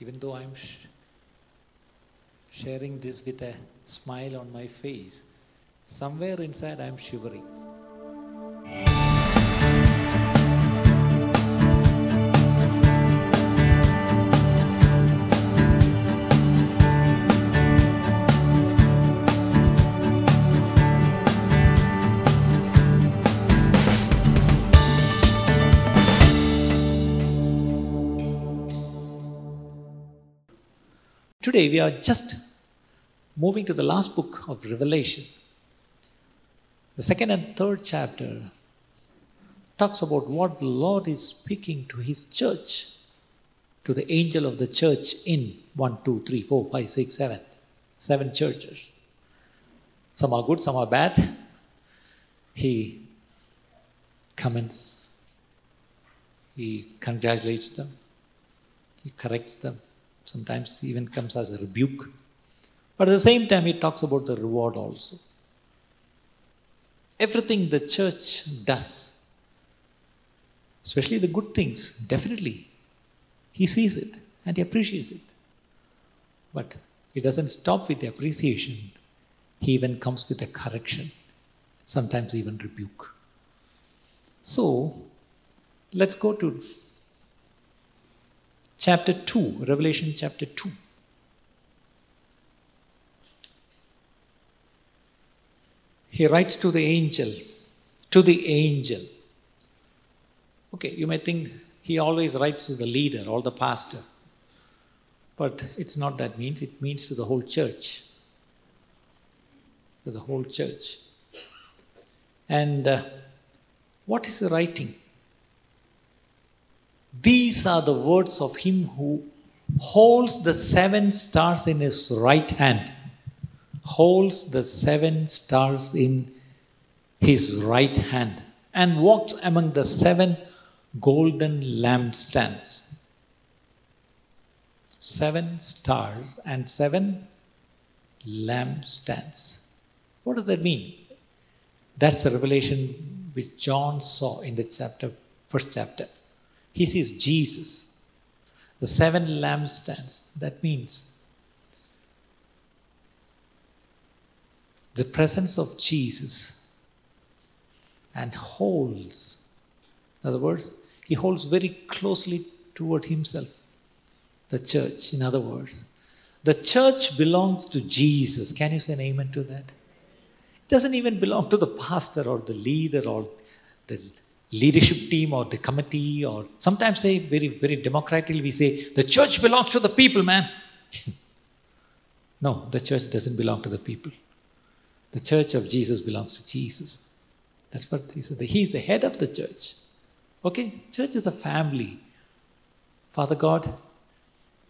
even though I'm sh- sharing this with a smile on my face, somewhere inside I'm shivering. Today we are just moving to the last book of Revelation. The second and third chapter talks about what the Lord is speaking to his church, to the angel of the church in 1, 2, 3, 4, 5, 6, 7. Seven churches. Some are good, some are bad. He comments, he congratulates them, he corrects them, sometimes even comes as a rebuke. But at the same time, he talks about the reward also. Everything the church does, especially the good things, definitely, he sees it and he appreciates it. But he doesn't stop with the appreciation, he even comes with a correction, sometimes even rebuke. So, let's go to chapter 2, Revelation chapter 2. He writes to the angel, to the angel. Okay, you may think he always writes to the leader or the pastor. But it's not that means, it means to the whole church. To the whole church. And uh, what is he writing? These are the words of him who holds the seven stars in his right hand. Holds the seven stars in his right hand and walks among the seven golden lampstands. Seven stars and seven lampstands. What does that mean? That's the revelation which John saw in the chapter, first chapter. He sees Jesus. The seven lampstands. That means the presence of Jesus and holds. In other words, he holds very closely toward himself. The church, in other words. The church belongs to Jesus. Can you say an amen to that? It doesn't even belong to the pastor or the leader or the leadership team or the committee or sometimes say very very democratically we say the church belongs to the people man. No the church doesn't belong to the people. The church of jesus belongs to jesus. That's what he said. He's the head of the church. Okay church is a family. Father god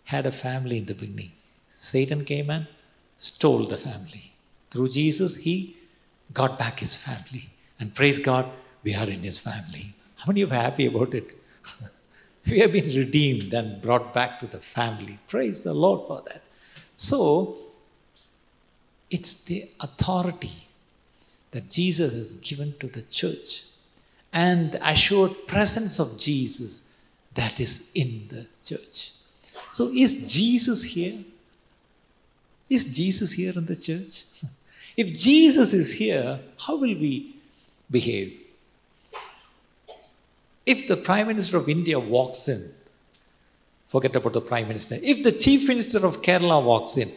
had a family in the beginning. Satan came and stole the family. Through jesus he got back his family. And praise god we are in his family. How many of you are happy about it? we have been redeemed and brought back to the family. Praise the Lord for that. So, it's the authority that Jesus has given to the church and the assured presence of Jesus that is in the church. So, is Jesus here? Is Jesus here in the church? If Jesus is here, how will we behave? If the Prime Minister of India walks in, forget about the Prime Minister. If the Chief Minister of Kerala walks in,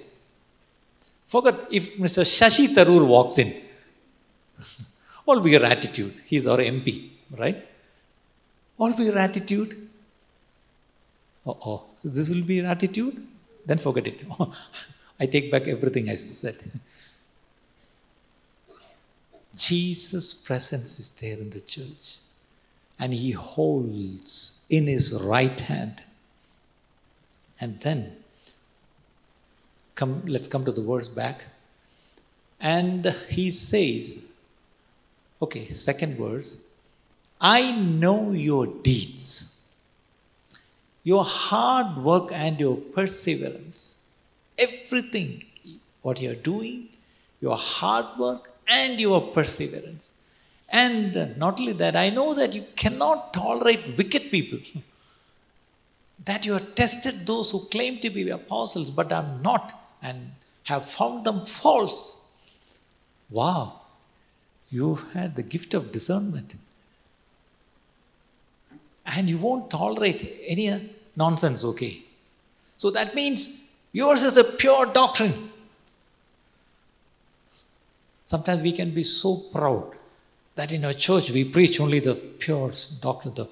forget if Mr. Shashi Tharoor walks in, what will be your attitude? He's our MP, right? What will be your attitude? Oh, oh, this will be your attitude? Then forget it. I take back everything I said. Jesus' presence is there in the church and he holds in his right hand. And then, come, let's come to the verse back. And he says, okay, second verse, I know your deeds, your hard work and your perseverance, everything, what you're doing, your hard work and your perseverance. And not only that, I know that you cannot tolerate wicked people. that you have tested those who claim to be apostles but are not and have found them false. Wow, you had the gift of discernment. And you won't tolerate any nonsense, okay? So that means yours is a pure doctrine. Sometimes we can be so proud that in our church we preach only the pure doctrine, the,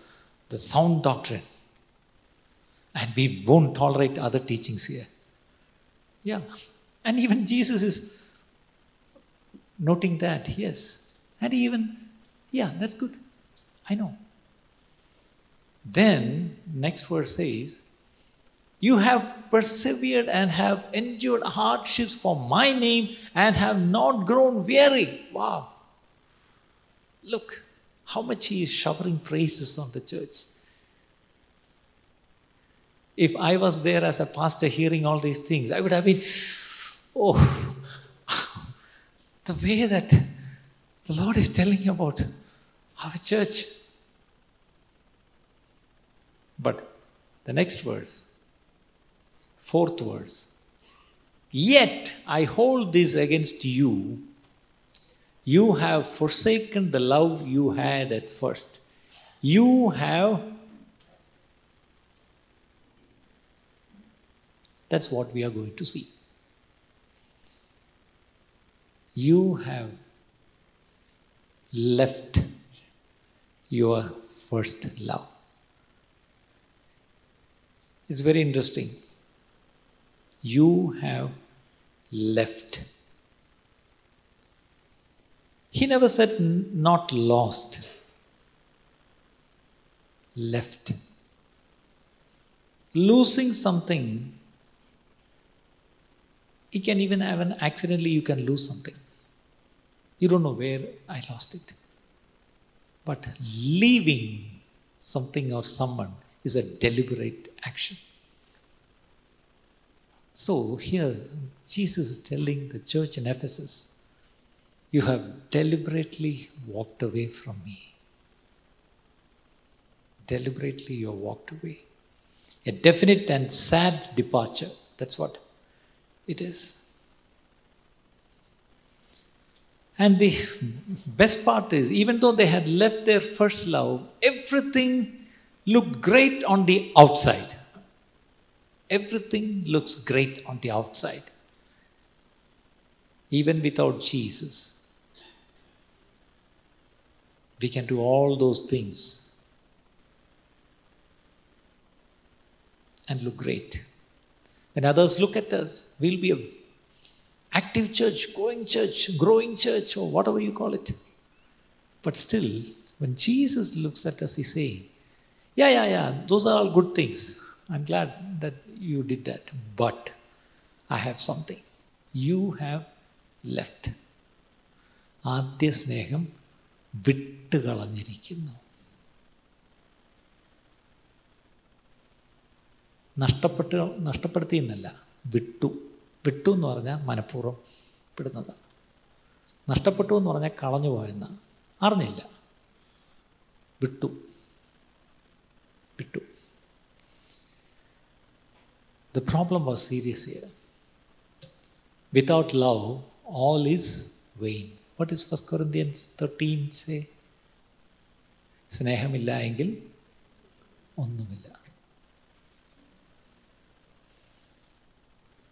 the sound doctrine. And we won't tolerate other teachings here. Yeah. And even Jesus is noting that, yes. And even, yeah, that's good. I know. Then, next verse says, You have persevered and have endured hardships for my name and have not grown weary. Wow. Look how much he is showering praises on the church. If I was there as a pastor hearing all these things, I would have been, oh, the way that the Lord is telling about our church. But the next verse, fourth verse, yet I hold this against you. You have forsaken the love you had at first. You have That's what we are going to see. You have left your first love. It's very interesting. You have left. He never said not lost, left. Losing something you can even have an accidentally, you can lose something. You don't know where I lost it. But leaving something or someone is a deliberate action. So here, Jesus is telling the church in Ephesus, You have deliberately walked away from me. Deliberately, you have walked away. A definite and sad departure. That's what it is. And the best part is, even though they had left their first love, everything looked great on the outside. Everything looks great on the outside. Even without Jesus, we can do all those things and look great. When others look at us, we'll be a active church, going church, growing church, or whatever you call it. But still, when Jesus looks at us, he say, Yeah, yeah, yeah, those are all good things. I'm glad that you did that. But I have something. You have left. ആദ്യ സ്നേഹം വിട്ടുകളഞ്ഞിരിക്കുന്നു. നഷ്ടപ്പെട്ട് നഷ്ടപ്പെടുത്തി എന്നല്ല വിട്ടു. വിട്ടു എന്ന് പറഞ്ഞാൽ മനഃപൂർവം വിടുന്നതാണ് നഷ്ടപ്പെട്ടു എന്ന് പറഞ്ഞാൽ കളഞ്ഞു പോയെന്നാണ് അറിഞ്ഞില്ല. വിട്ടു. വിട്ടു. The problem was serious year without love all is vain. What is 1 Corinthians 13 say? സ്നേഹമില്ല എങ്കിൽ ഒന്നുമില്ല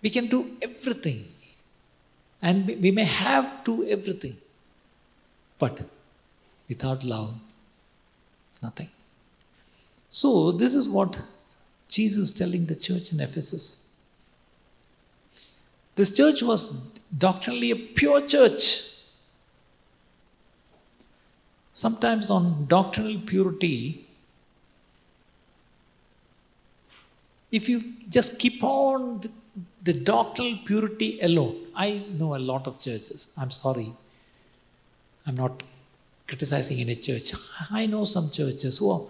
We can do everything. And we may have to everything. But without love, nothing. So, this is what Jesus is telling the church in Ephesus. This church was doctrinally a pure church. Sometimes, on doctrinal purity, if you just keep on the doctrinal purity alone. I know a lot of churches. I'm sorry. I'm not criticizing any church. I know some churches who are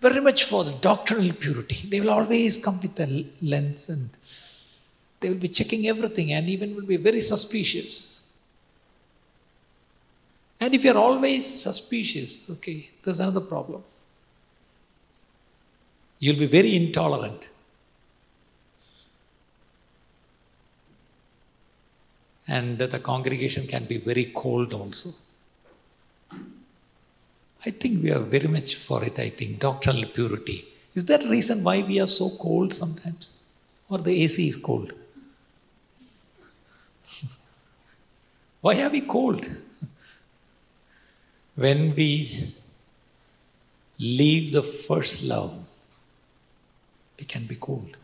very much for the doctrinal purity. They will always come with a lens and they will be checking everything and even will be very suspicious. And if you're always suspicious, okay, there's another problem. You'll be very intolerant. And the congregation can be very cold also. I think we are very much for it, I think, doctrinal purity. Is that reason why we are so cold sometimes? Or the AC is cold? why are we cold? when we leave the first love, we can be cold.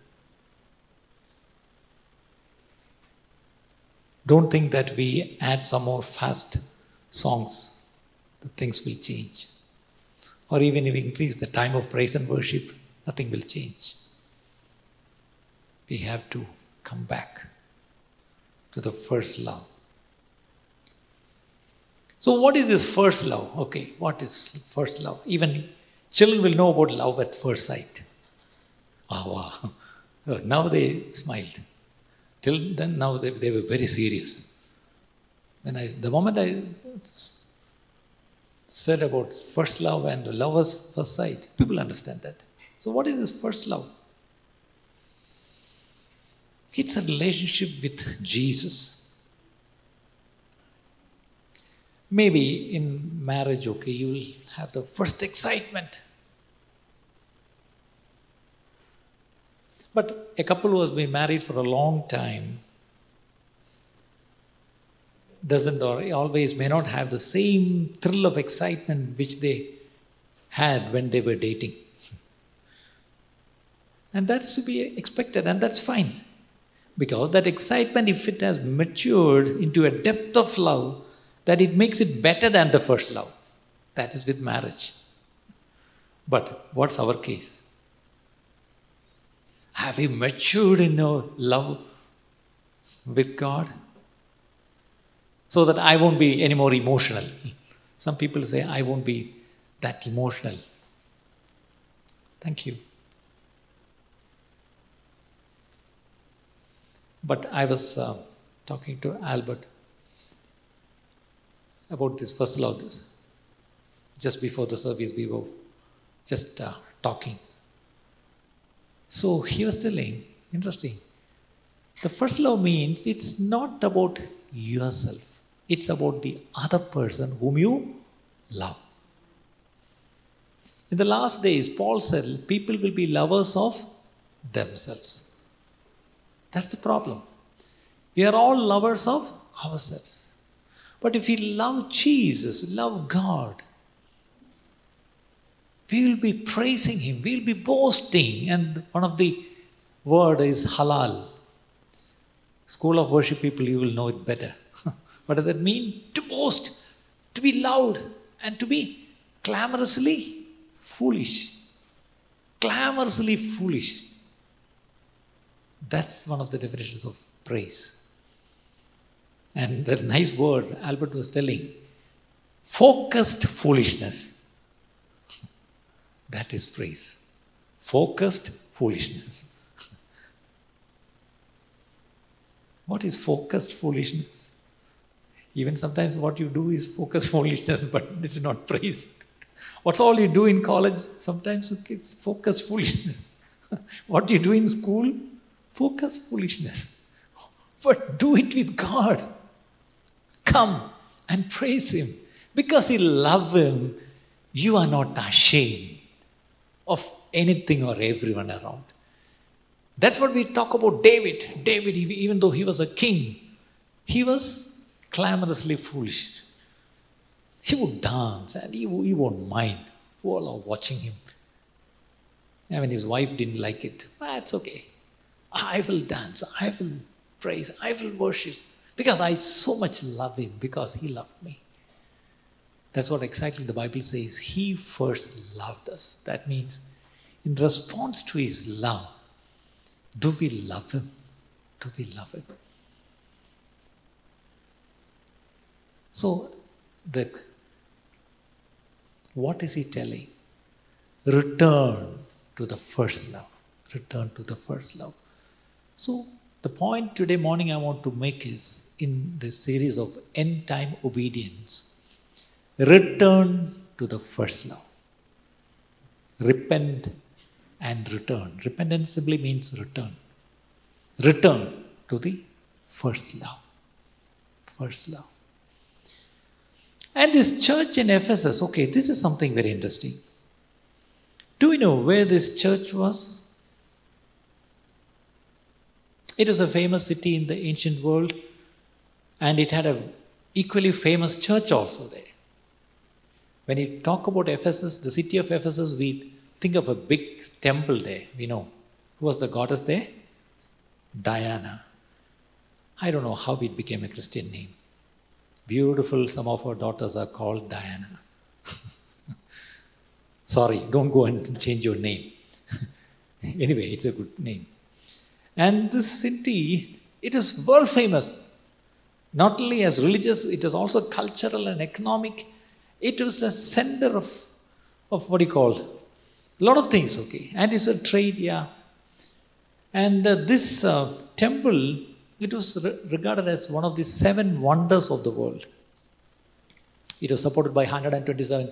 Don't think that we add some more fast songs, the things will change. Or even if we increase the time of praise and worship, nothing will change. We have to come back to the first love. So, what is this first love? Okay, what is first love? Even children will know about love at first sight. Ah, wow. Now they smiled. Till then, now they, they were very serious. When I, the moment I said about first love and lovers first sight, people understand that. So, what is this first love? It's a relationship with Jesus. Maybe in marriage, okay, you will have the first excitement. But a couple who has been married for a long time doesn't or always may not have the same thrill of excitement which they had when they were dating. And that's to be expected, and that's fine. Because that excitement, if it has matured into a depth of love, that it makes it better than the first love. That is with marriage. But what's our case? Have we matured in our love with God? So that I won't be any more emotional. Some people say, I won't be that emotional. Thank you. But I was uh, talking to Albert about this first love. Just before the service, we were just uh, talking. So he was telling, interesting. The first love means it's not about yourself, it's about the other person whom you love. In the last days, Paul said people will be lovers of themselves. That's the problem. We are all lovers of ourselves. But if we love Jesus, love God, we will be praising Him, we will be boasting. And one of the word is halal. School of worship people, you will know it better. what does that mean? To boast, to be loud, and to be clamorously foolish. Clamorously foolish. That's one of the definitions of praise. And that nice word Albert was telling focused foolishness. That is praise. Focused foolishness. what is focused foolishness? Even sometimes what you do is focused foolishness, but it's not praise. What all you do in college, sometimes it's focused foolishness. what you do in school, focused foolishness. But do it with God. Come and praise Him. Because you love Him, you are not ashamed of anything or everyone around. That's what we talk about David. David, even though he was a king, he was clamorously foolish. He would dance and he, he won't mind all are watching him. I mean, his wife didn't like it. That's okay. I will dance. I will praise. I will worship because I so much love him because he loved me. That's what exactly the Bible says. He first loved us. That means, in response to His love, do we love Him? Do we love Him? So, the, what is He telling? Return to the first love. Return to the first love. So, the point today morning I want to make is in this series of end time obedience return to the first love. Repent and return. Repentance simply means return. Return to the first love. First love. And this church in Ephesus, okay, this is something very interesting. Do we know where this church was? It was a famous city in the ancient world, and it had an equally famous church also there. When you talk about Ephesus, the city of Ephesus, we think of a big temple there. We know who was the goddess there? Diana. I don't know how it became a Christian name. Beautiful, some of our daughters are called Diana. Sorry, don't go and change your name. anyway, it's a good name. And this city, it is world famous. Not only as religious, it is also cultural and economic. It was a center of, of what you call? A lot of things, okay. And it's a trade, yeah. And uh, this uh, temple, it was re- regarded as one of the seven wonders of the world. It was supported by 127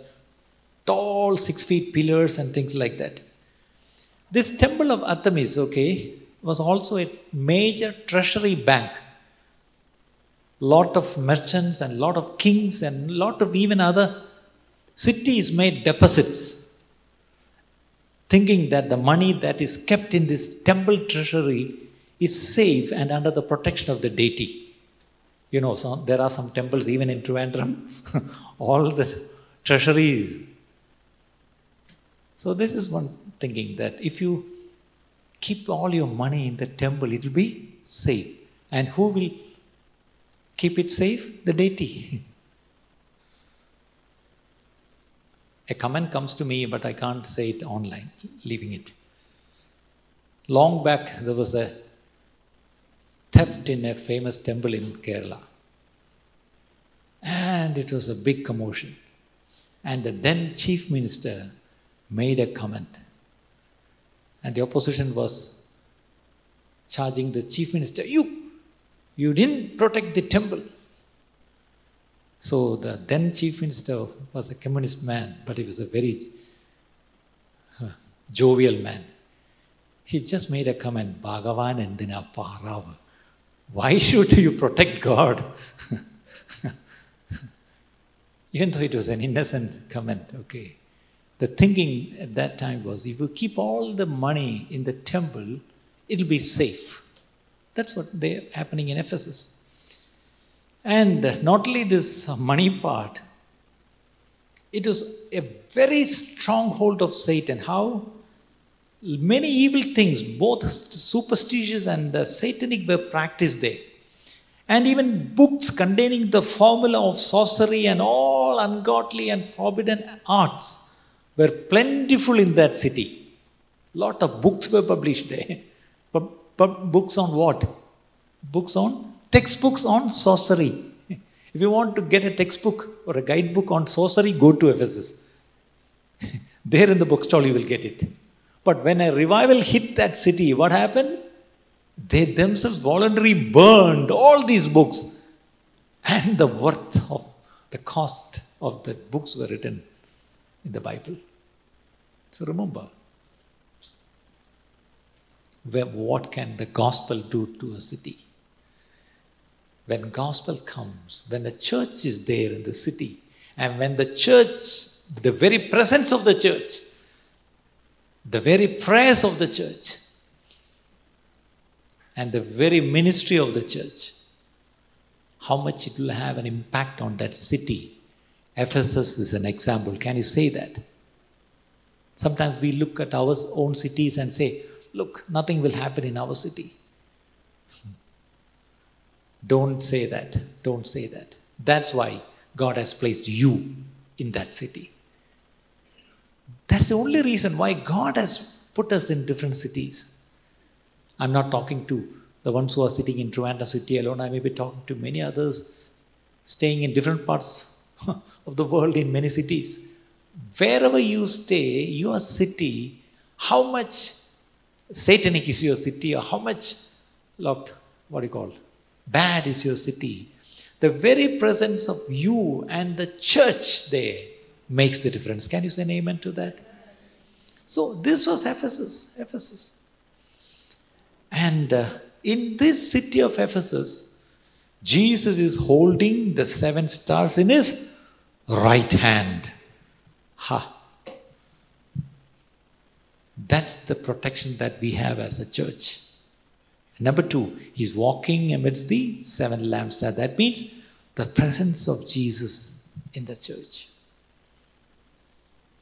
tall, six feet pillars and things like that. This temple of Artemis, okay, was also a major treasury bank. Lot of merchants and lot of kings and lot of even other cities made deposits, thinking that the money that is kept in this temple treasury is safe and under the protection of the deity. You know, so there are some temples even in Trivandrum, all the treasuries. So this is one thinking that if you keep all your money in the temple, it will be safe. And who will keep it safe? The deity. A comment comes to me, but I can't say it online, leaving it. Long back, there was a theft in a famous temple in Kerala. And it was a big commotion. And the then chief minister made a comment. And the opposition was charging the chief minister, You, you didn't protect the temple. So the then chief minister was a communist man, but he was a very jovial man. He just made a comment, Bhagavan endina parava. Why should you protect God? Even though it was an innocent comment, okay. The thinking at that time was if you keep all the money in the temple, it'll be safe. That's what they happening in Ephesus. And not only this money part, it was a very stronghold of Satan. How many evil things, both superstitious and uh, satanic, were practiced there. And even books containing the formula of sorcery and all ungodly and forbidden arts were plentiful in that city. Lot of books were published there. But, but books on what? Books on textbooks on sorcery. If you want to get a textbook or a guidebook on sorcery, go to Ephesus. there in the bookstall you will get it. But when a revival hit that city, what happened? They themselves voluntarily burned all these books. And the worth of the cost of the books were written in the Bible. So remember, what can the gospel do to a city? when gospel comes, when the church is there in the city, and when the church, the very presence of the church, the very prayers of the church, and the very ministry of the church, how much it will have an impact on that city. Ephesus is an example. Can you say that? Sometimes we look at our own cities and say, look, nothing will happen in our city. Don't say that. Don't say that. That's why God has placed you in that city. That's the only reason why God has put us in different cities. I'm not talking to the ones who are sitting in Trivandrum city alone. I may be talking to many others staying in different parts of the world in many cities. Wherever you stay, your city, how much satanic is your city or how much, locked, what do you call, bad is your city, the very presence of you and the church there makes the difference. Can you say amen to that? So this was Ephesus, Ephesus. And uh, in this city of Ephesus, Jesus is holding the seven stars in his right hand. Ha. That's the protection that we have as a church. Number two, he's walking amidst the seven lampstands. That means the presence of Jesus in the church.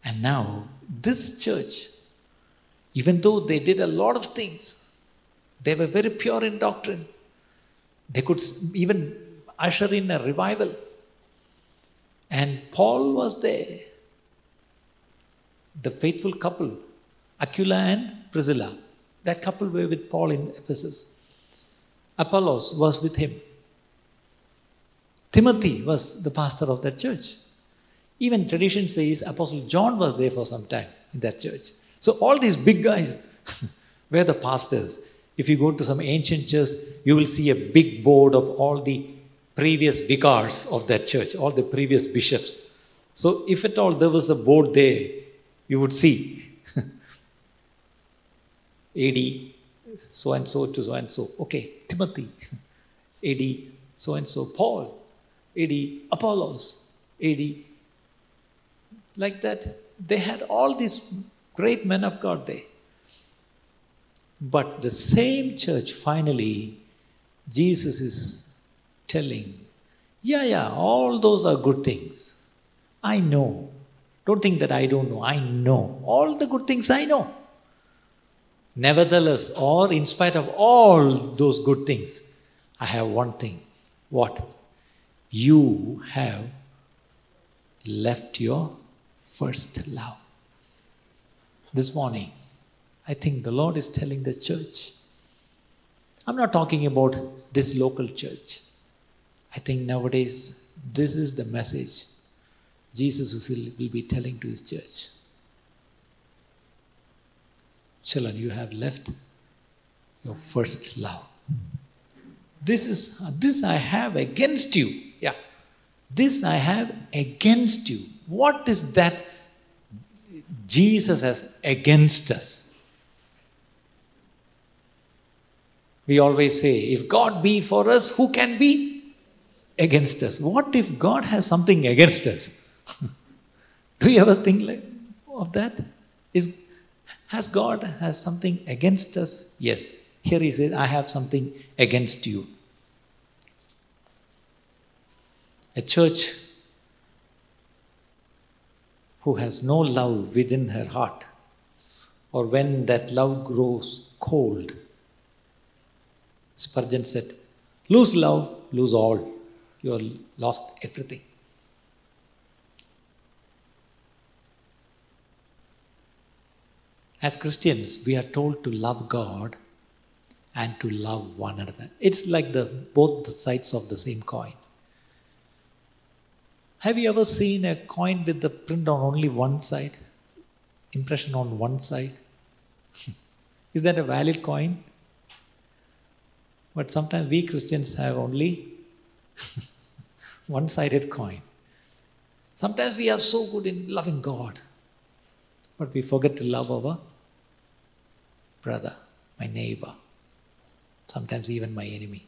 And now, this church, even though they did a lot of things, they were very pure in doctrine. They could even usher in a revival. And Paul was there. The faithful couple, Aquila and Priscilla, that couple were with Paul in Ephesus. Apollos was with him. Timothy was the pastor of that church. Even tradition says Apostle John was there for some time in that church. So all these big guys were the pastors. If you go to some ancient church, you will see a big board of all the previous vicars of that church, all the previous bishops. So if at all there was a board there, you would see AD so and so to so and so. Okay, Timothy, AD so and so, Paul, AD Apollos, AD like that. They had all these great men of God there. But the same church, finally, Jesus is telling, Yeah, yeah, all those are good things. I know. Don't think that I don't know. I know. All the good things I know. Nevertheless, or in spite of all those good things, I have one thing. What? You have left your first love. This morning, I think the Lord is telling the church. I'm not talking about this local church. I think nowadays, this is the message Jesus will be telling to his church. Children, you have left your first love. This is this I have against you. Yeah. This I have against you. What is that Jesus has against us? We always say, if God be for us, who can be against us? What if God has something against us? Do you ever think like, of that? Is, has God has something against us? Yes. Here he says, I have something against you. A church who has no love within her heart, or when that love grows cold, Spurgeon said, Lose love, lose all. You have lost everything. As Christians, we are told to love God and to love one another. It's like the both the sides of the same coin. Have you ever seen a coin with the print on only one side? Impression on one side? Is that a valid coin? But sometimes we Christians have only one sided coin. Sometimes we are so good in loving God, but we forget to love our brother, my neighbor, sometimes even my enemy.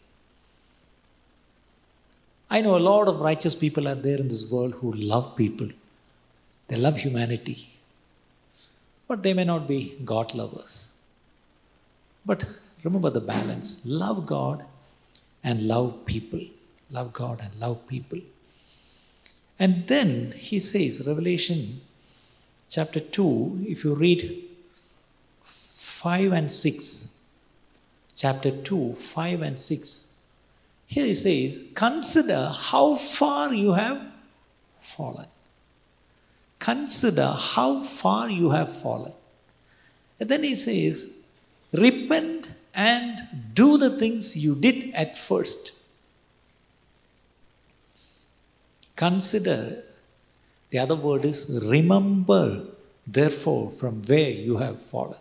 I know a lot of righteous people are there in this world who love people, they love humanity, but they may not be God lovers. But remember the balance love God and love people. Love God and love people. And then he says, Revelation chapter 2, if you read 5 and 6, chapter 2, 5 and 6, here he says, Consider how far you have fallen. Consider how far you have fallen. And then he says, Repent and do the things you did at first. Consider, the other word is remember, therefore, from where you have fallen.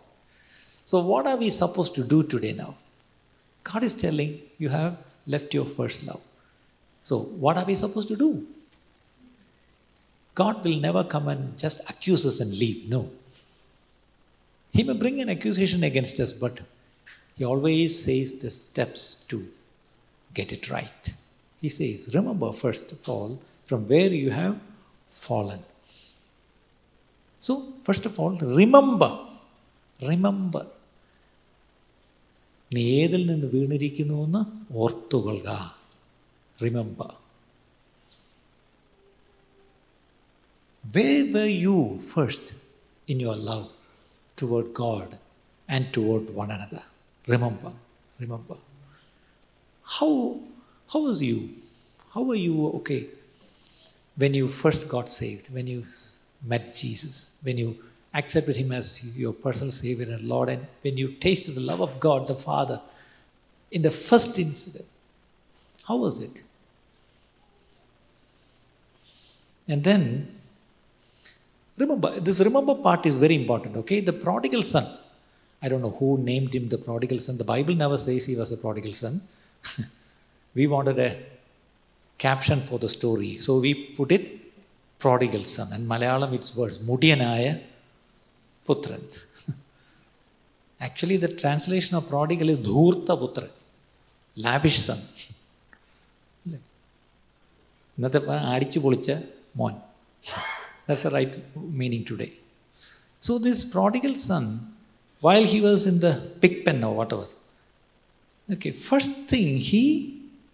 So, what are we supposed to do today now? God is telling you have left your first love. So, what are we supposed to do? God will never come and just accuse us and leave. No. He may bring an accusation against us, but he always says the steps to get it right. He says, Remember, first of all, from where you have fallen. So, first of all, remember. Remember. നീ ഏതിൽ നിന്ന് വീണിരിക്കുന്നുവെന്ന് ഓർത്തുകൊള്ളുക remember Where were you first in your love toward God and toward one another? Remember, remember. How, how was you? How were you okay when you first got saved, when you met Jesus, when you accepted Him as your personal Savior and Lord, and when you tasted the love of God the Father in the first incident? How was it? And then Remember, this remember part is very important, okay? The prodigal son. I don't know who named him the prodigal son. The Bible never says he was a prodigal son. we wanted a caption for the story. So we put it prodigal son. And Malayalam it's words Mudiyanaya Putran. Actually, the translation of prodigal is Dhurta Putran, lavish son. ഇന്നത്തെ അടിച്ചു പൊളിച്ച മോൻ that's the right meaning today. So, this prodigal son, while he was in the pig pen or whatever, okay, first thing he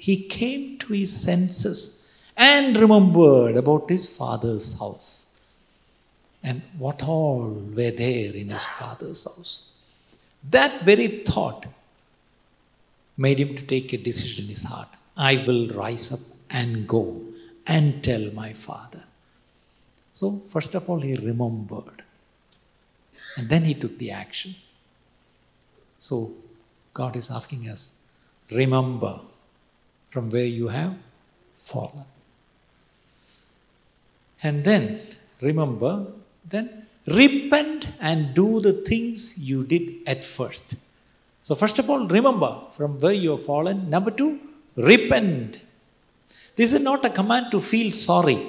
he came to his senses and remembered about his father's house and what all were there in his father's house. That very thought made him to take a decision in his heart. I will rise up and go and tell my father. So, first of all, he remembered. And then he took the action. So, God is asking us remember from where you have fallen. And then, remember, then repent and do the things you did at first. So, first of all, remember from where you have fallen. Number two, repent. This is not a command to feel sorry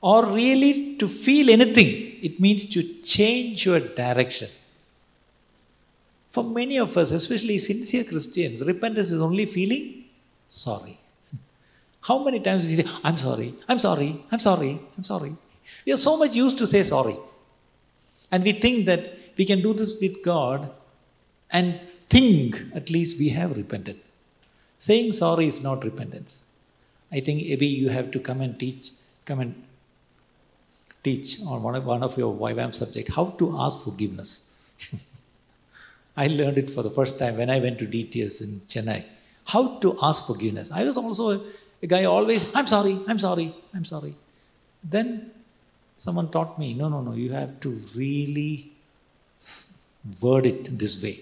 or really to feel anything. It means to change your direction. For many of us, especially sincere Christians, repentance is only feeling sorry. How many times we say, I'm sorry, I'm sorry, I'm sorry, I'm sorry. We are so much used to say sorry. And we think that we can do this with God and think at least we have repented. Saying sorry is not repentance. I think maybe you have to come and teach, come and teach on one of, one of your YWAM subject how to ask forgiveness. I learned it for the first time when I went to DTS in Chennai. How to ask forgiveness. I was also a, guy always, I'm sorry, I'm sorry, I'm sorry. Then someone taught me, no, no, no, you have to really word it this way.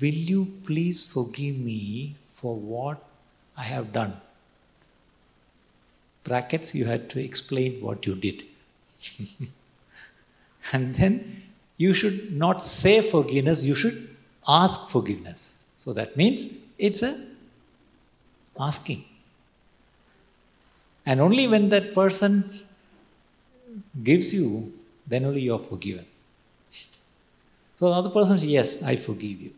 Will you please forgive me for what I have done? Brackets, you had to explain what you did. and then you should not say forgiveness, you should ask forgiveness. So that means it's a asking. And only when that person gives you, then only you are forgiven. So the other person says, Yes, I forgive you.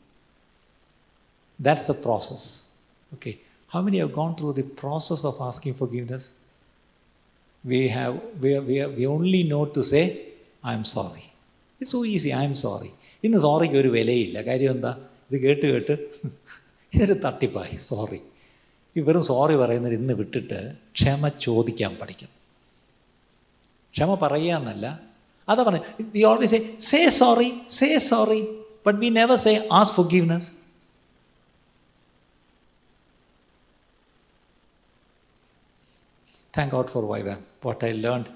That's the process. Okay. How many have gone through the process of asking forgiveness? We have we, we, we only know to say, I'm sorry. It's so easy, I'm sorry. ഇന്ന് സോറിക്ക് ഒരു വിലയില്ല കാര്യം എന്താ ഇത് കേട്ട് കേട്ട് ഇതൊരു തട്ടിപ്പായി sorry ഇവരും സോറി പറയുന്നത് ഇന്ന് വിട്ടിട്ട് ക്ഷമ ചോദിക്കാൻ പഠിക്കണം ക്ഷമ പറയുക എന്നല്ല അതാ പറഞ്ഞു we always say say sorry say sorry but we never say as forgiveness Thank God for YWAM. What I learned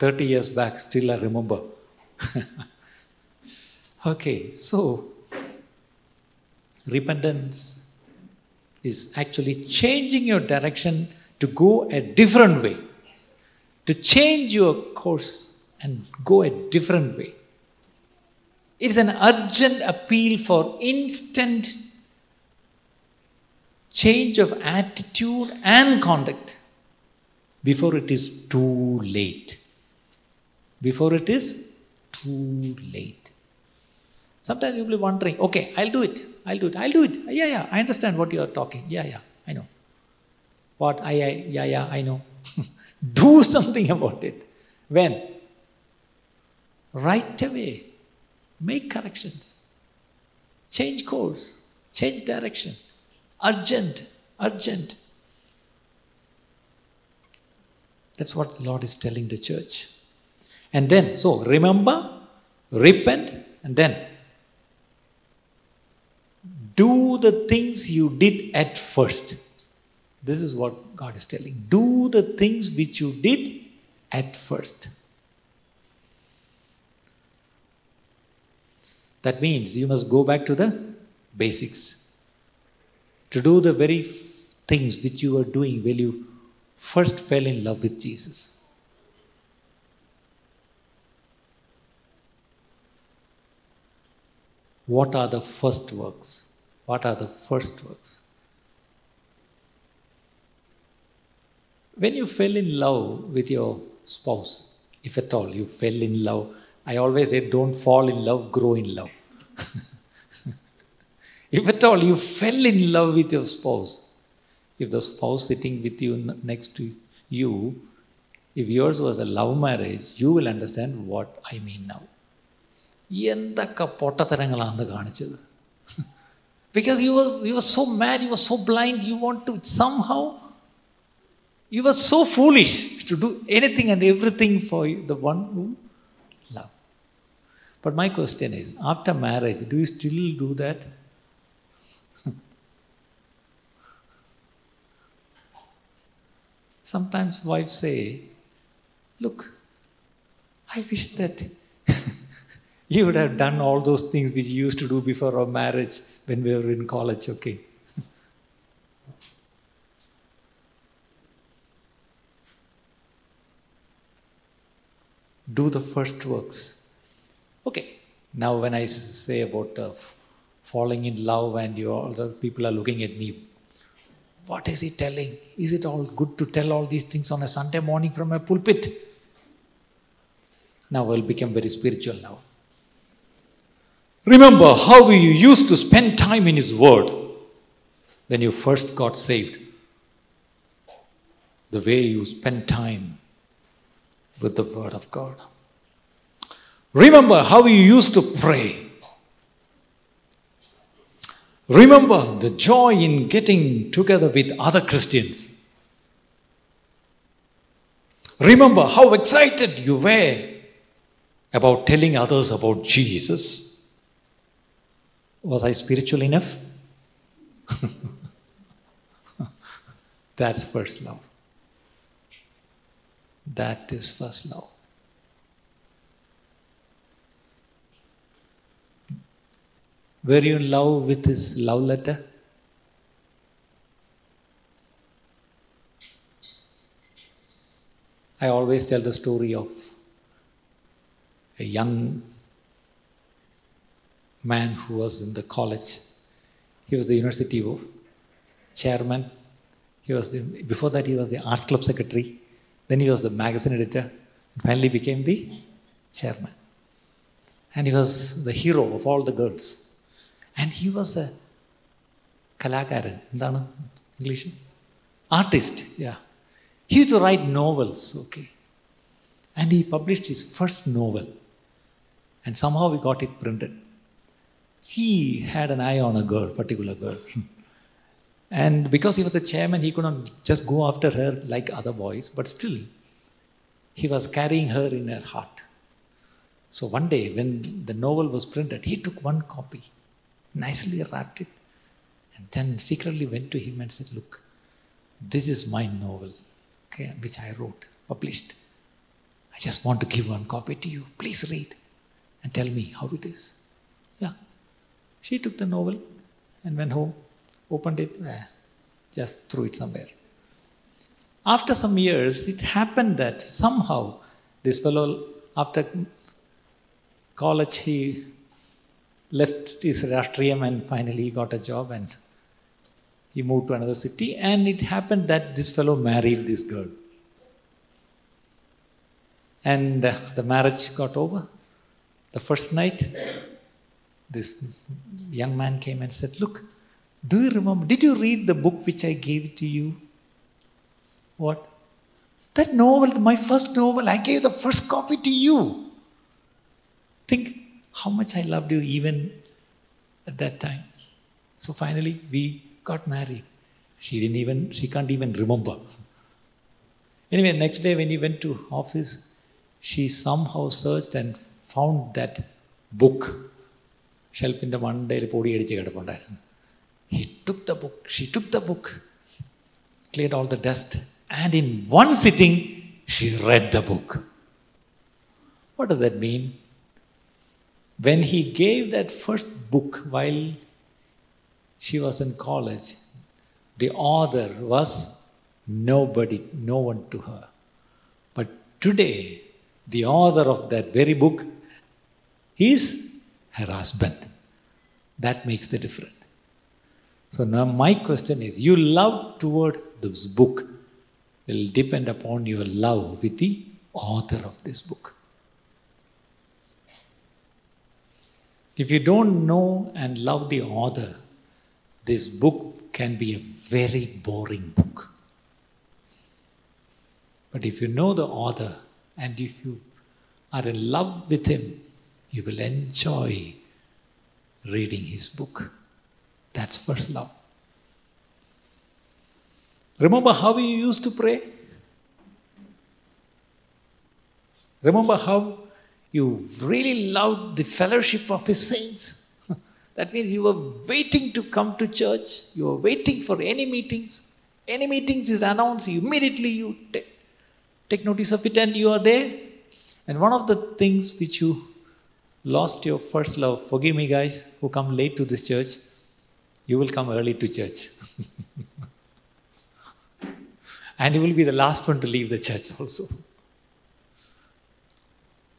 30 years back still I remember okay, so repentance is actually changing your direction to go a different way, to change your course and go a different way. It is an urgent appeal for instant change of attitude and conduct before it is too late. Before it is too late. Sometimes you'll be wondering, okay, I'll do it, I'll do it, I'll do it. Yeah, yeah, I understand what you are talking. Yeah, yeah, I know. What? I, I, yeah, yeah, I know. Do something about it. When? Right away. Make corrections. Change course. Change direction. Urgent. Urgent. That's what the Lord is telling the church. And then, so remember, repent, and then do the things you did at first. This is what God is telling. Do the things which you did at first. That means you must go back to the basics. To do the very things which you were doing when you first fell in love with Jesus. What are the first works? What are the first works? When you fell in love with your spouse, if at all you fell in love, I always say don't fall in love, grow in love. if at all you fell in love with your spouse, if the spouse sitting with you next to you, if yours was a love marriage, you will understand what I mean now. എന്തൊക്കെ പൊട്ടത്തരങ്ങളാണ് കാണിച്ചത് because you were, you were so mad, you were so blind, you want to somehow, you were so foolish to do anything and everything for you, the one who love. But my question is after marriage, do you still do that? Sometimes wives say, Look, I wish that you would have done all those things which you used to do before our marriage when we were in college, okay? do the first works. Okay, now when I say about uh, falling in love and you all the people are looking at me, what is he telling? Is it all good to tell all these things on a Sunday morning from a pulpit? Now I'll become very spiritual now. Remember how you used to spend time in His Word when you first got saved. The way you spent time with the Word of God. Remember how you used to pray. Remember the joy in getting together with other Christians. Remember how excited you were about telling others about Jesus. Was I spiritual enough? That's first love. That is first love. Were you in love with his love letter? I always tell the story of a young man who was in the college. He was the university chairman. He was the, before that he was the arts club secretary. Then he was the magazine editor. And finally became the chairman. And he was the hero of all the girls. And he was a കലാകാരൻ എന്താണ് English artist yeah he used to write novels, okay. And he published his first novel. And somehow we got it printed. He had an eye on a girl, particular girl. and because he was the chairman, he couldn't just go after her like other boys, but still, he was carrying her in her heart. So one day, when the novel was printed, he took one copy, nicely wrapped it, and then secretly went to him and said, Look, this is my novel okay, which I wrote, published. I just want to give one copy to you. Please read and tell me how it is. Yeah. She took the novel and went home, opened it, eh, just threw it somewhere. After some years, it happened that somehow this fellow, after college, he left his Rashtriyam and finally he got a job and he moved to another city. And it happened that this fellow married this girl. And the marriage got over. The first night this young man came and said look do you remember did you read the book which i gave to you What? That novel, my first novel, I gave the first copy to you. Think how much I loved you even at that time. So finally, we got married. She didn't even, she can't even remember. Anyway, next day when he went to office, she somehow searched and found that book. ഷെൽഫിൻ്റെ മണ്ടയിൽ പൊടിയടിച്ച് കിടപ്പുണ്ടായിരുന്നു he took the book she took the book clear all the dust and in one sitting Xi red the book what does that mean when he gave that first book while she was in college, the author was nobody, no one to her. But today, the author of that very book is her husband. That makes the difference. So now my question is your love toward this book will depend upon your love with the author of this book. If you don't know and love the author, this book can be a very boring book. But if you know the author and if you are in love with him, you will enjoy reading his book. That's first love. Remember how you used to pray? Remember how you really loved the fellowship of his saints? that means you were waiting to come to church. You were waiting for any meetings. Any meetings is announced, immediately you take, take notice of it and you are there. And one of the things which you lost your first love, forgive me guys who come late to this church, you will come early to church. and you will be the last one to leave the church also.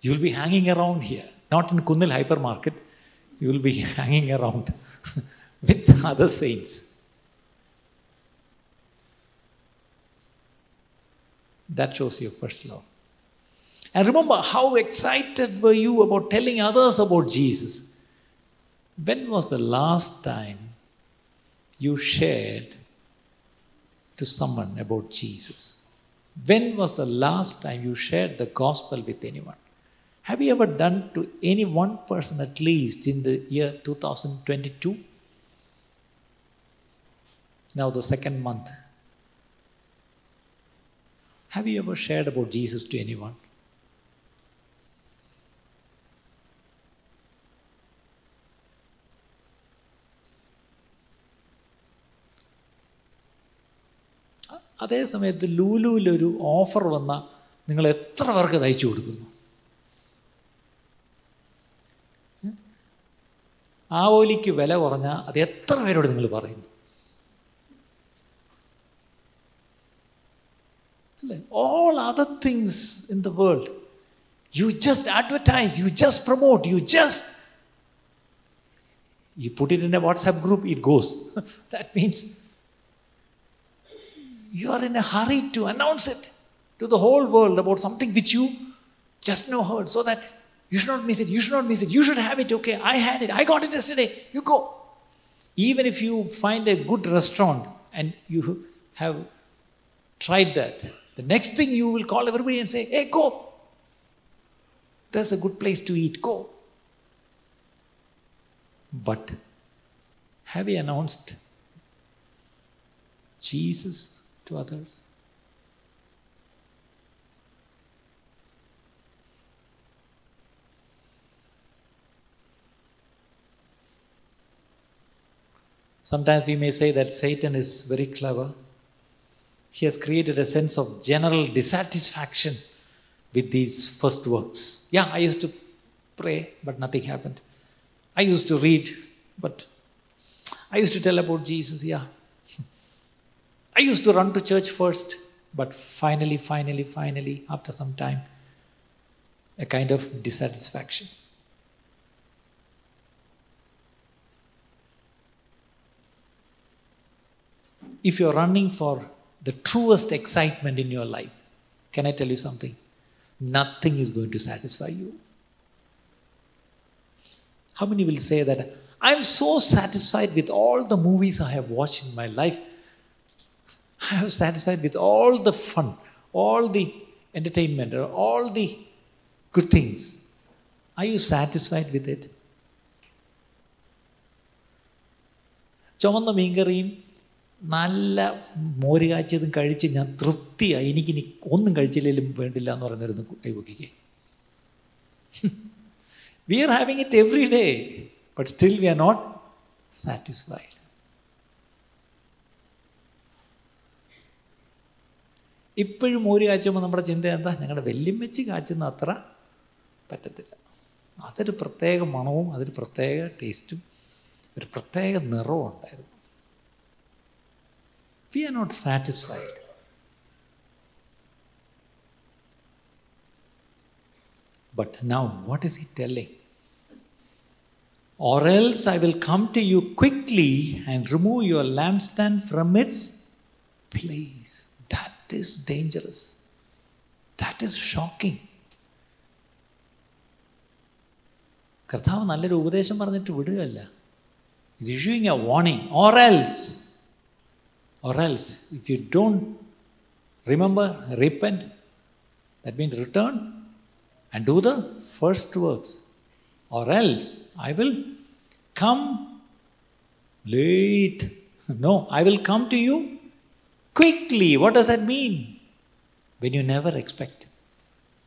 You will be hanging around here, not in Kundal hypermarket. You will be hanging around with other saints. That shows your first love. And remember, how excited were you about telling others about Jesus? When was the last time you shared to someone about Jesus? When was the last time you shared the gospel with anyone? Have you ever done to any one person at least in the year 2022? Now, the second month. Have you ever shared about Jesus to anyone? അതേ സമയത്ത് ലൂലുവിലൊരു offer വന്ന നിങ്ങൾ എത്ര പേർക്ക് തയ്ച്ചു കൊടുക്കുന്നു? ആവോലിക്ക് വില കുറഞ്ഞാൽ അത് എത്ര പേരോട് നിങ്ങൾ പറയുന്നു? അല്ലേ? All other things in the world you just advertise you just promote you just in a WhatsApp group, it goes. that means you are in a hurry to announce it to the whole world about something which you just now heard so that you should not miss it. You should not miss it. You should have it. Okay, I had it. I got it yesterday. You go. Even if you find a good restaurant and you have tried that, the next thing you will call everybody and say, hey, go. There's a good place to eat. Go. But have you announced Jesus to others? Sometimes we may say that Satan is very clever. He has created a sense of general dissatisfaction with these first works. Yeah, I used to pray, but nothing happened. I used to read, but I used to tell about Jesus, yeah. I used to run to church first, but finally, finally, finally, after some time, a kind of dissatisfaction. If you're running for the truest excitement in your life, can I tell you something? Nothing is going to satisfy you. How many will say that I'm so satisfied with all the movies I have watched in my life? I am satisfied with all the fun, all the entertainment, all the good things. Are you satisfied with it? ചുമന്ന മീൻകറിയും നല്ല മോര് കാച്ചിയതും കഴിച്ച് ഞാൻ തൃപ്തിയായി എനിക്കിനി ഒന്നും കഴിച്ചില്ലെങ്കിലും വേണ്ടില്ല എന്ന് പറഞ്ഞിരുന്നു കൈപൊക്കിക്ക് we are having it every day but still we are not satisfied ഇപ്പോഴും മോര് കാച്ചുമ്പോൾ നമ്മുടെ ചിന്ത എന്താ ഞങ്ങളുടെ വെല്ലുമ്മച്ച് കാച്ചുന്ന അത്ര പറ്റത്തില്ല അതൊരു പ്രത്യേക മണവും അതൊരു പ്രത്യേക ടേസ്റ്റും ഒരു പ്രത്യേക നിറവും ഉണ്ടായിരുന്നു we are not satisfied But now, what is he telling? Or else I will come to you quickly and remove your lampstand from its place. That is dangerous. That is shocking. കർത്താവ് നല്ലൊരു ഉപദേശം പറഞ്ഞിട്ട് വിടുകയല്ല is issuing a warning or else or else if you don't remember repent that means return and do the first works, or else I will come late. No, I will come to you quickly. What does that mean? When you never expect,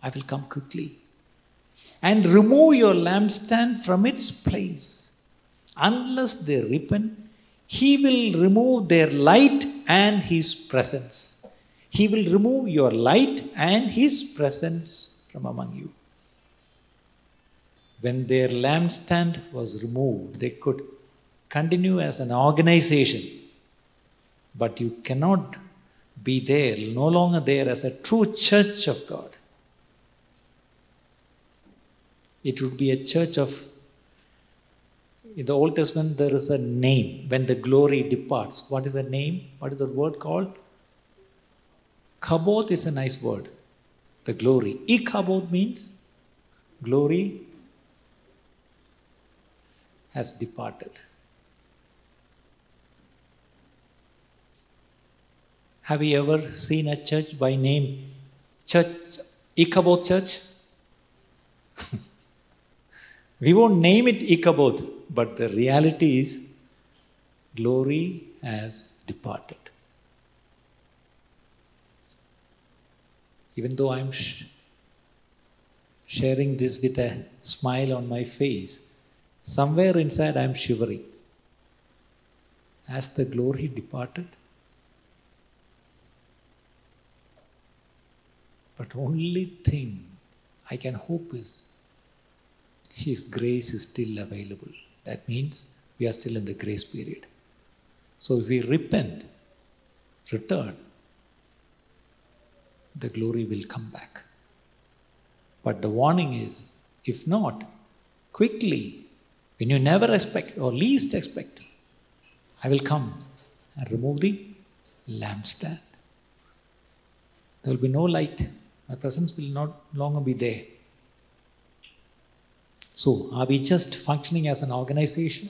I will come quickly and remove your lampstand from its place. Unless they repent, He will remove their light and His presence. He will remove your light and His presence from among you. When their lampstand was removed, they could continue as an organization, but you cannot be there, no longer there as a true church of God. It would be a church of, in the Old Testament, there is a name. When the glory departs, what is the name? What is the word called? Kabod is a nice word the glory. Ichabod means glory has departed. Have you ever seen a church by name Church Ichabod Church? we won't name it Ichabod, but the reality is glory has departed. even though I'm sh- sharing this with a smile on my face, somewhere inside I'm shivering. Has the glory departed? But only thing I can hope is His grace is still available. That means we are still in the grace period. So if we repent, return, the glory will come back. But the warning is if not, quickly, when you never expect or least expect, I will come and remove the lampstand. There will be no light. My presence will not longer be there. So, are we just functioning as an organization?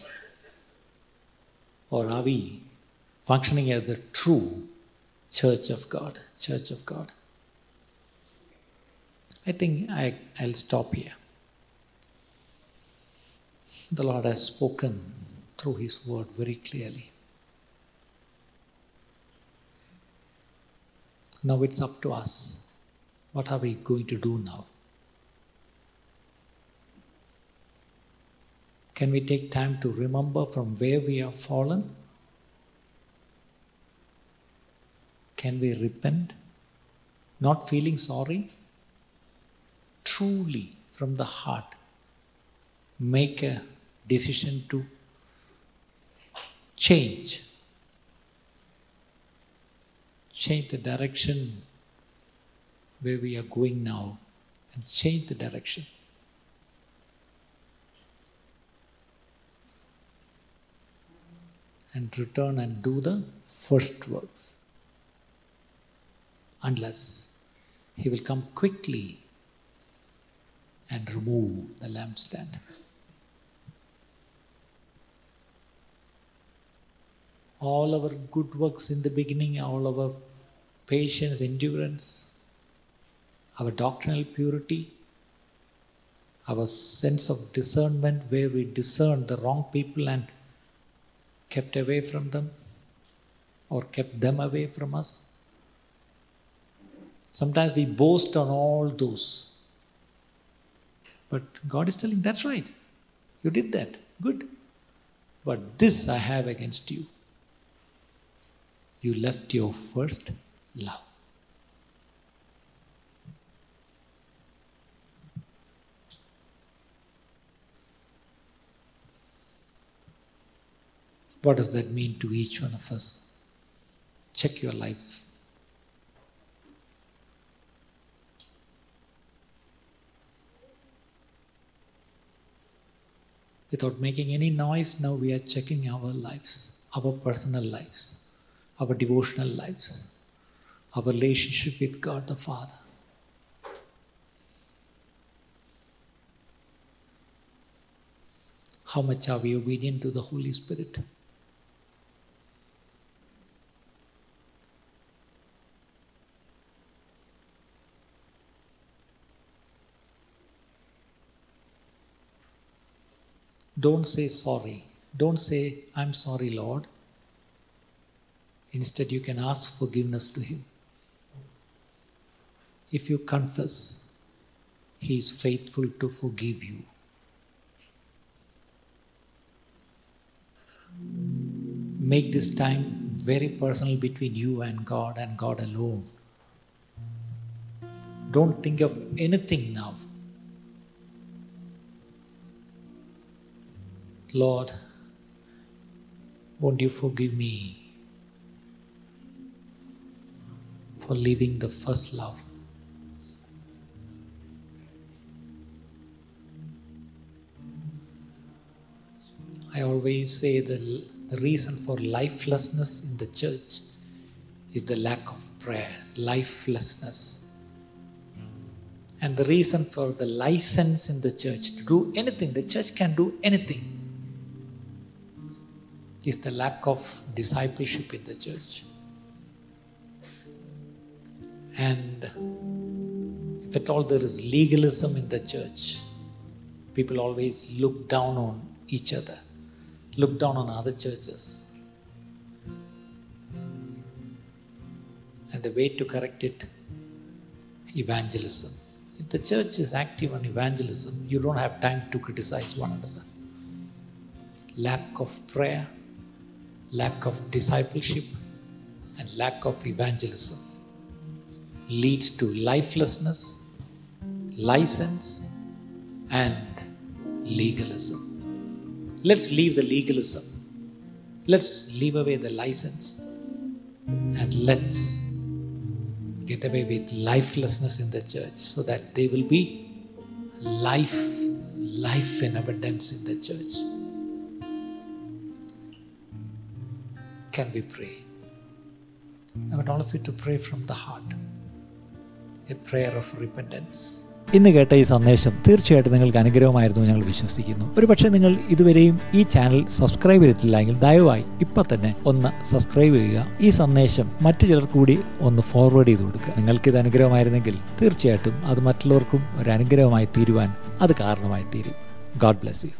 Or are we functioning as the true church of God? Church of God. I think I, I'll stop here. The Lord has spoken through His word very clearly. Now it's up to us. What are we going to do now? Can we take time to remember from where we have fallen? Can we repent? Not feeling sorry? Truly, from the heart, make a decision to change. Change the direction where we are going now and change the direction. And return and do the first works. Unless he will come quickly and remove the lampstand. all our good works in the beginning, all our patience, endurance, our doctrinal purity, our sense of discernment, where we discerned the wrong people and kept away from them or kept them away from us. Sometimes we boast on all those. But God is telling, that's right. You did that. Good. But this I have against you. You left your first love. What does that mean to each one of us? Check your life. Without making any noise, now we are checking our lives, our personal lives, our devotional lives, our relationship with God the Father. How much are we obedient to the Holy Spirit? Don't say sorry. Don't say, I'm sorry, Lord. Instead, you can ask forgiveness to Him. If you confess, He is faithful to forgive you. Make this time very personal between you and God and God alone. Don't think of anything now. Lord, won't you forgive me for leaving the first love? I always say the, the reason for lifelessness in the church is the lack of prayer, lifelessness. And the reason for the license in the church to do anything, the church can do anything, is the lack of discipleship in the church. And if at all there is legalism in the church, people always look down on each other, look down on other churches. And the way to correct it, evangelism. If the church is active on evangelism, you don't have time to criticize one another. Lack of prayer, lack of discipleship, and lack of evangelism leads to lifelessness, license, and legalism. Let's leave the legalism. Let's leave away the license. And let's get away with lifelessness in the church so that there will be life, life in abundance in the church. Can we pray? I want all of you to pray from the heart. A prayer of repentance. ഇന്ന് കേട്ട ഈ സന്ദേശം തീർച്ചയായിട്ടും നിങ്ങൾക്ക് അനുഗ്രഹമായിരുന്നു ഞങ്ങൾ വിശ്വസിക്കുന്നു. ഒരുപക്ഷെ നിങ്ങൾ ഇതുവരെയും ഈ ചാനൽ സബ്സ്ക്രൈബ് ചെയ്തിട്ടില്ലെങ്കിൽ ദയവായി ഇപ്പം തന്നെ ഒന്ന് സബ്സ്ക്രൈബ് ചെയ്യുക. ഈ സന്ദേശം മറ്റു ചിലർ കൂടി ഒന്ന് ഫോർവേഡ് ചെയ്ത് കൊടുക്കുക. നിങ്ങൾക്കിത് അനുഗ്രഹമായിരുന്നെങ്കിൽ തീർച്ചയായിട്ടും അത് മറ്റുള്ളവർക്കും ഒരു അനുഗ്രഹമായി തീരുവാൻ അത് കാരണമായി തീരും. God bless you